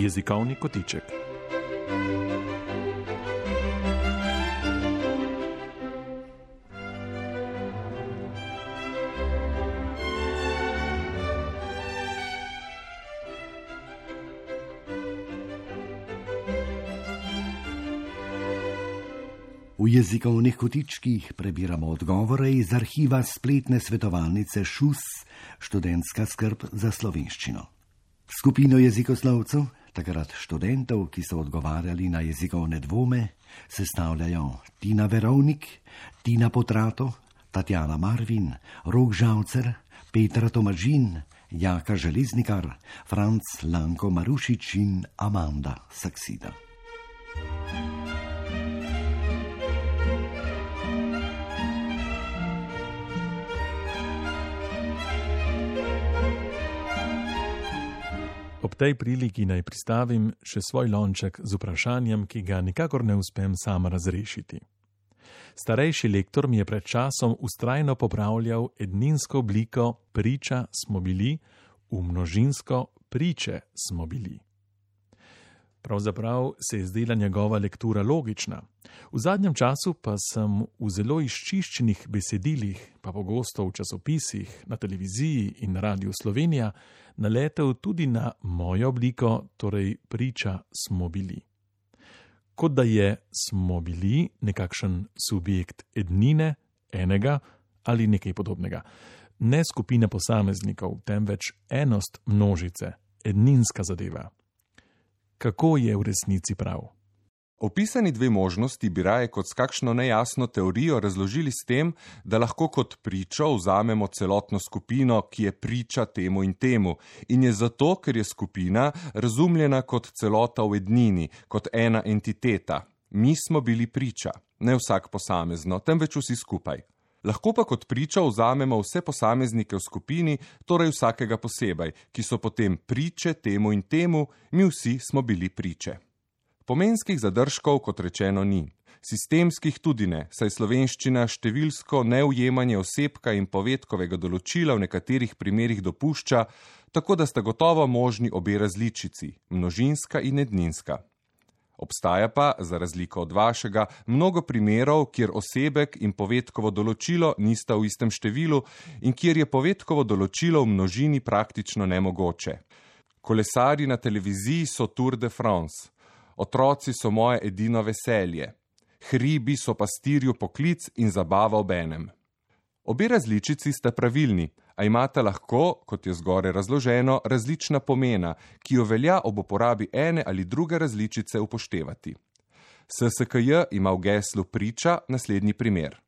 Jezikovni kotiček. V jezikovnih kotičkih prebiramo odgovore iz arhiva spletne svetovalnice ŠUS, študentska skrb za slovenščino. Skupino jezikoslovcev, takrat študentov, ki so odgovarjali na jezikovne dvome, sestavljajo Tina Verovnik, Tina Potrato, Tatjana Marvin, Rok Žavcer, Petra Tomažin, Jaka Železnikar, Franc Lanko Marušič in Amanda Saksida. Tej priliki naj pristavim še svoj lonček z vprašanjem, ki ga nikakor ne uspem sam razrešiti. Starejši lektor mi je pred časom ustrajno popravljal edninsko obliko priča smo bili v množinsko priče smo bili. Pravzaprav se je zdela njegova lektura logična. V zadnjem času pa sem v zelo izčiščenih besedilih, pa pogosto v časopisih, na televiziji in radiju Slovenija, naletel tudi na mojo obliko, torej priča smo bili. Kot da je smo bili nekakšen subjekt ednine, enega ali nekaj podobnega. Ne skupine posameznikov, temveč enost množice, edninska zadeva kako je v resnici prav. Opisani dve možnosti bi raje kot s kakšno nejasno teorijo razložili s tem, da lahko kot pričo vzamemo celotno skupino, ki je priča temu in temu, in je zato, ker je skupina razumljena kot celota v ednini, kot ena entiteta. Mi smo bili priča, ne vsak posamezno, temveč vsi skupaj. Lahko pa kot priča vzamemo vse posameznike v skupini, torej vsakega posebej, ki so potem priče temu in temu, mi vsi smo bili priče. Pomenskih zadržkov, kot rečeno, ni. Sistemskih tudi ne, saj slovenščina številsko neujemanje osebka in povedkovega določila v nekaterih primerjih dopušča, tako da sta gotovo možni obe različici, množinska in edninska. Obstaja pa, za razliko od vašega, mnogo primerov, kjer osebek in povedkovo določilo nista v istem številu in kjer je povedkovo določilo v množini praktično nemogoče. Kolesari na televiziji so Tour de France, otroci so moje edino veselje, hribi so pastirju poklic in zabava ob enem. Obe različici sta pravilni, a imata lahko, kot je zgore razloženo, različna pomena, ki jo velja ob uporabi ene ali druge različice upoštevati. SSKJ ima v geslu priča naslednji primer.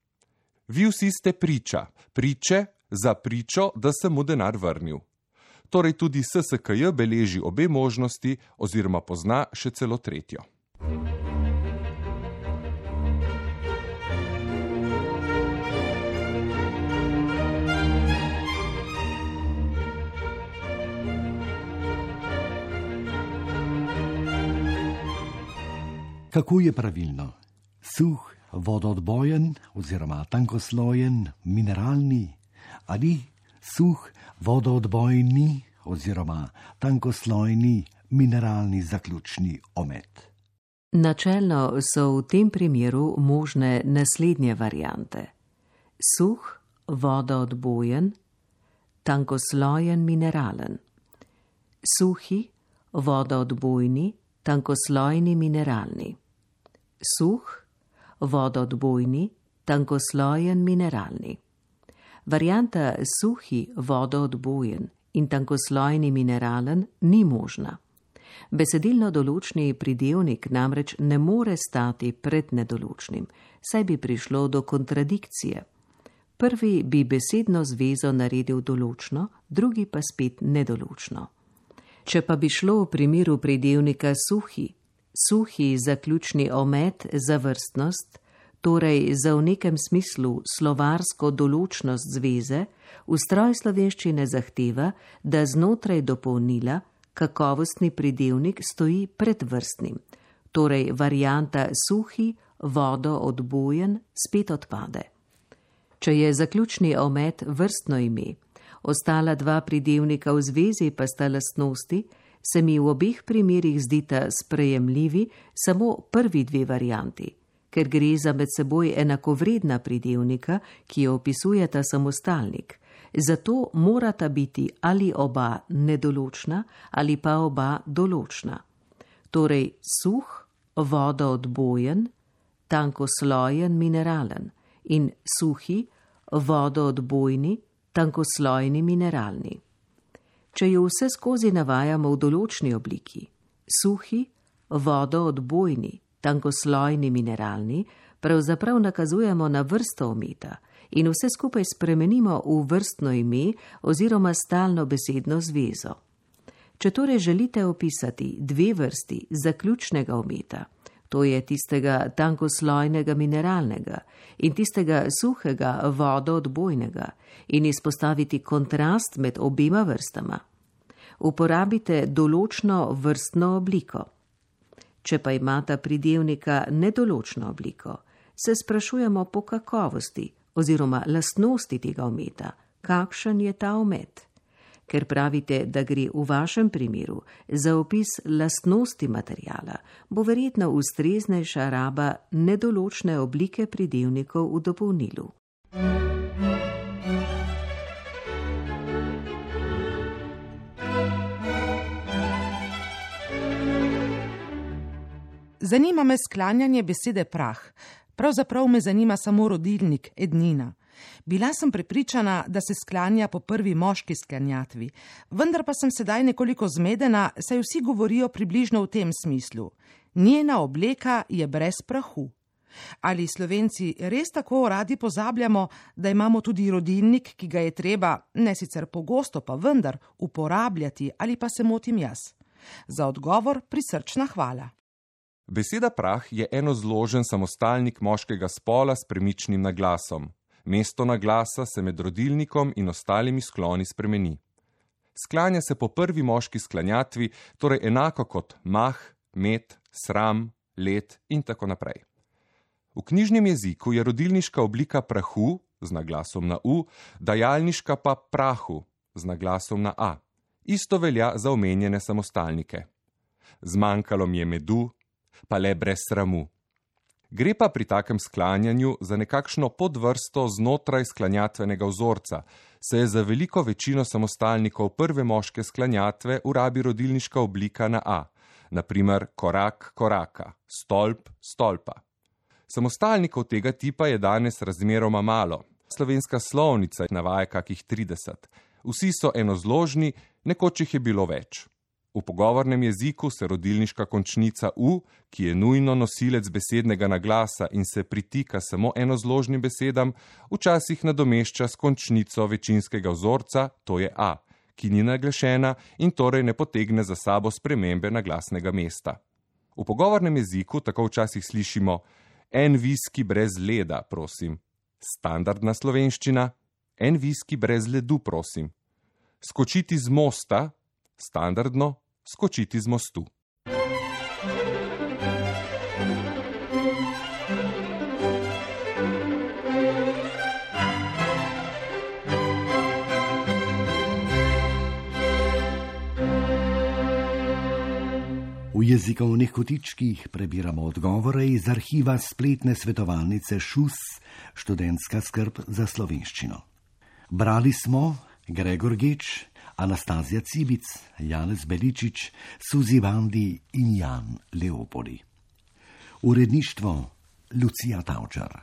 Vi vsi ste priča, priče za pričo, da sem mu denar vrnil. Torej tudi SSKJ beleži obe možnosti oziroma pozna še celo tretjo. Kako je pravilno? Suh, vodoodbojen oziroma tankoslojen, mineralni ali suh, vodoodbojni oziroma tankoslojni, mineralni zaključni omet. Načelno so v tem primeru možne naslednje variante: suh, vodoodbojen, tankoslojen, mineralen, suhi, vodoodbojni, tankoslojni, mineralni suh, vodoodbojni, tankoslojen mineralni. Varianta suhi, vodoodbojen in tankoslojni mineralen ni možna. Besedilno določni pridevnik namreč ne more stati pred nedoločnim, saj bi prišlo do kontradikcije. Prvi bi besedno zvezo naredil določno, drugi pa spet nedoločno. Če pa bi šlo v primeru pridevnika suhi, suhi zaključni omet za vrstnost, torej za v nekem smislu slovarsko določnost zveze, ustroj slovenščine zahteva, da znotraj dopolnila kakovostni pridevnik stoji pred vrstnim, torej varijanta suhi, vodo odbojen spet odpade. Če je zaključni omet vrstno ime, ostala dva pridevnika v zvezi pa sta lastnosti, se mi v obeh primerjih zdita sprejemljivi samo prvi dve varianti, ker gre za med seboj enakovredna pridevnika, ki jo opisujeta samostalnik. Zato morata biti ali oba nedoločna ali pa oba določna. Torej suh, vodoodbojen, tankoslojen mineralen in suhi, vodoodbojni, tankoslojni mineralni. Če jo vse skozi navajamo v določni obliki, suhi, vodoodbojni, tankoslojni mineralni, pravzaprav nakazujemo na vrsto ometa in vse skupaj spremenimo v vrstno ime oziroma stalno besedno zvezo. Če torej želite opisati dve vrsti zaključnega ometa, to je tistega tankoslojnega mineralnega in tistega suhega vodoodbojnega, in izpostaviti kontrast med obima vrstama, uporabite določno vrstno obliko. Če pa imata pridevnika nedoločno obliko, se sprašujemo po kakovosti oziroma lastnosti tega ometa, kakšen je ta omet. Ker pravite, da gre v vašem primeru za opis lastnosti materijala, bo verjetno ustreznejša raba nedoločne oblike pridevnikov v dopolnilu. Zanima me sklanjanje besede prah. Pravzaprav me zanima samo rodilnik, ednina. Bila sem prepričana, da se sklanja po prvi moški sklanjatvi, vendar pa sem sedaj nekoliko zmedena, saj vsi govorijo približno v tem smislu. Njena obleka je brez prahu. Ali slovenci res tako radi pozabljamo, da imamo tudi rodilnik, ki ga je treba, ne sicer pogosto, pa vendar, uporabljati ali pa se motim jaz? Za odgovor prisrčna hvala. Beseda prah je enozložen samostalnik moškega spola s premičnim naglasom. Mesto naglasa se med rodilnikom in ostalimi skloni spremeni. Sklanja se po prvi moški sklanjatvi, torej enako kot mah, met, sram, let in tako naprej. V knjižnem jeziku je rodilniška oblika prahu z naglasom na u, dajalniška pa prahu z naglasom na a. Isto velja za omenjene samostalnike. Zmanjkalo mi je medu, pa le brez sramu. Gre pa pri takem sklanjanju za nekakšno podvrsto znotraj sklanjatvenega vzorca, se je za veliko večino samostalnikov prve moške sklanjatve urabi rodilniška oblika na A, naprimer korak koraka, stolp stolpa. Samostalnikov tega tipa je danes razmeroma malo. Slovenska slovnica navaja kakih 30. Vsi so enozložni, nekoč jih je bilo več. V pogovornem jeziku se rodilniška končnica U, ki je nujno nosilec besednega naglasa in se pritika samo enozložnim besedam, včasih nadomešča s končnico večinskega vzorca, to je A, ki ni naglašena in torej ne potegne za sabo spremembe naglasnega mesta. V pogovornem jeziku tako včasih slišimo en viski brez leda, prosim. Standardna slovenščina, en viski brez ledu, prosim. Skočiti z mosta, standardno, skočiti z mostu. V jezikovnih kotičkih prebiramo odgovore iz arhiva spletne svetovalnice ŠUS, študentska skrb za slovenščino. Brali smo Gregor Geč, Anastazija Cibic, Janez Beličič, Suzi Vandi in Jan Leopoli. Uredništvo Lucija Tavčar.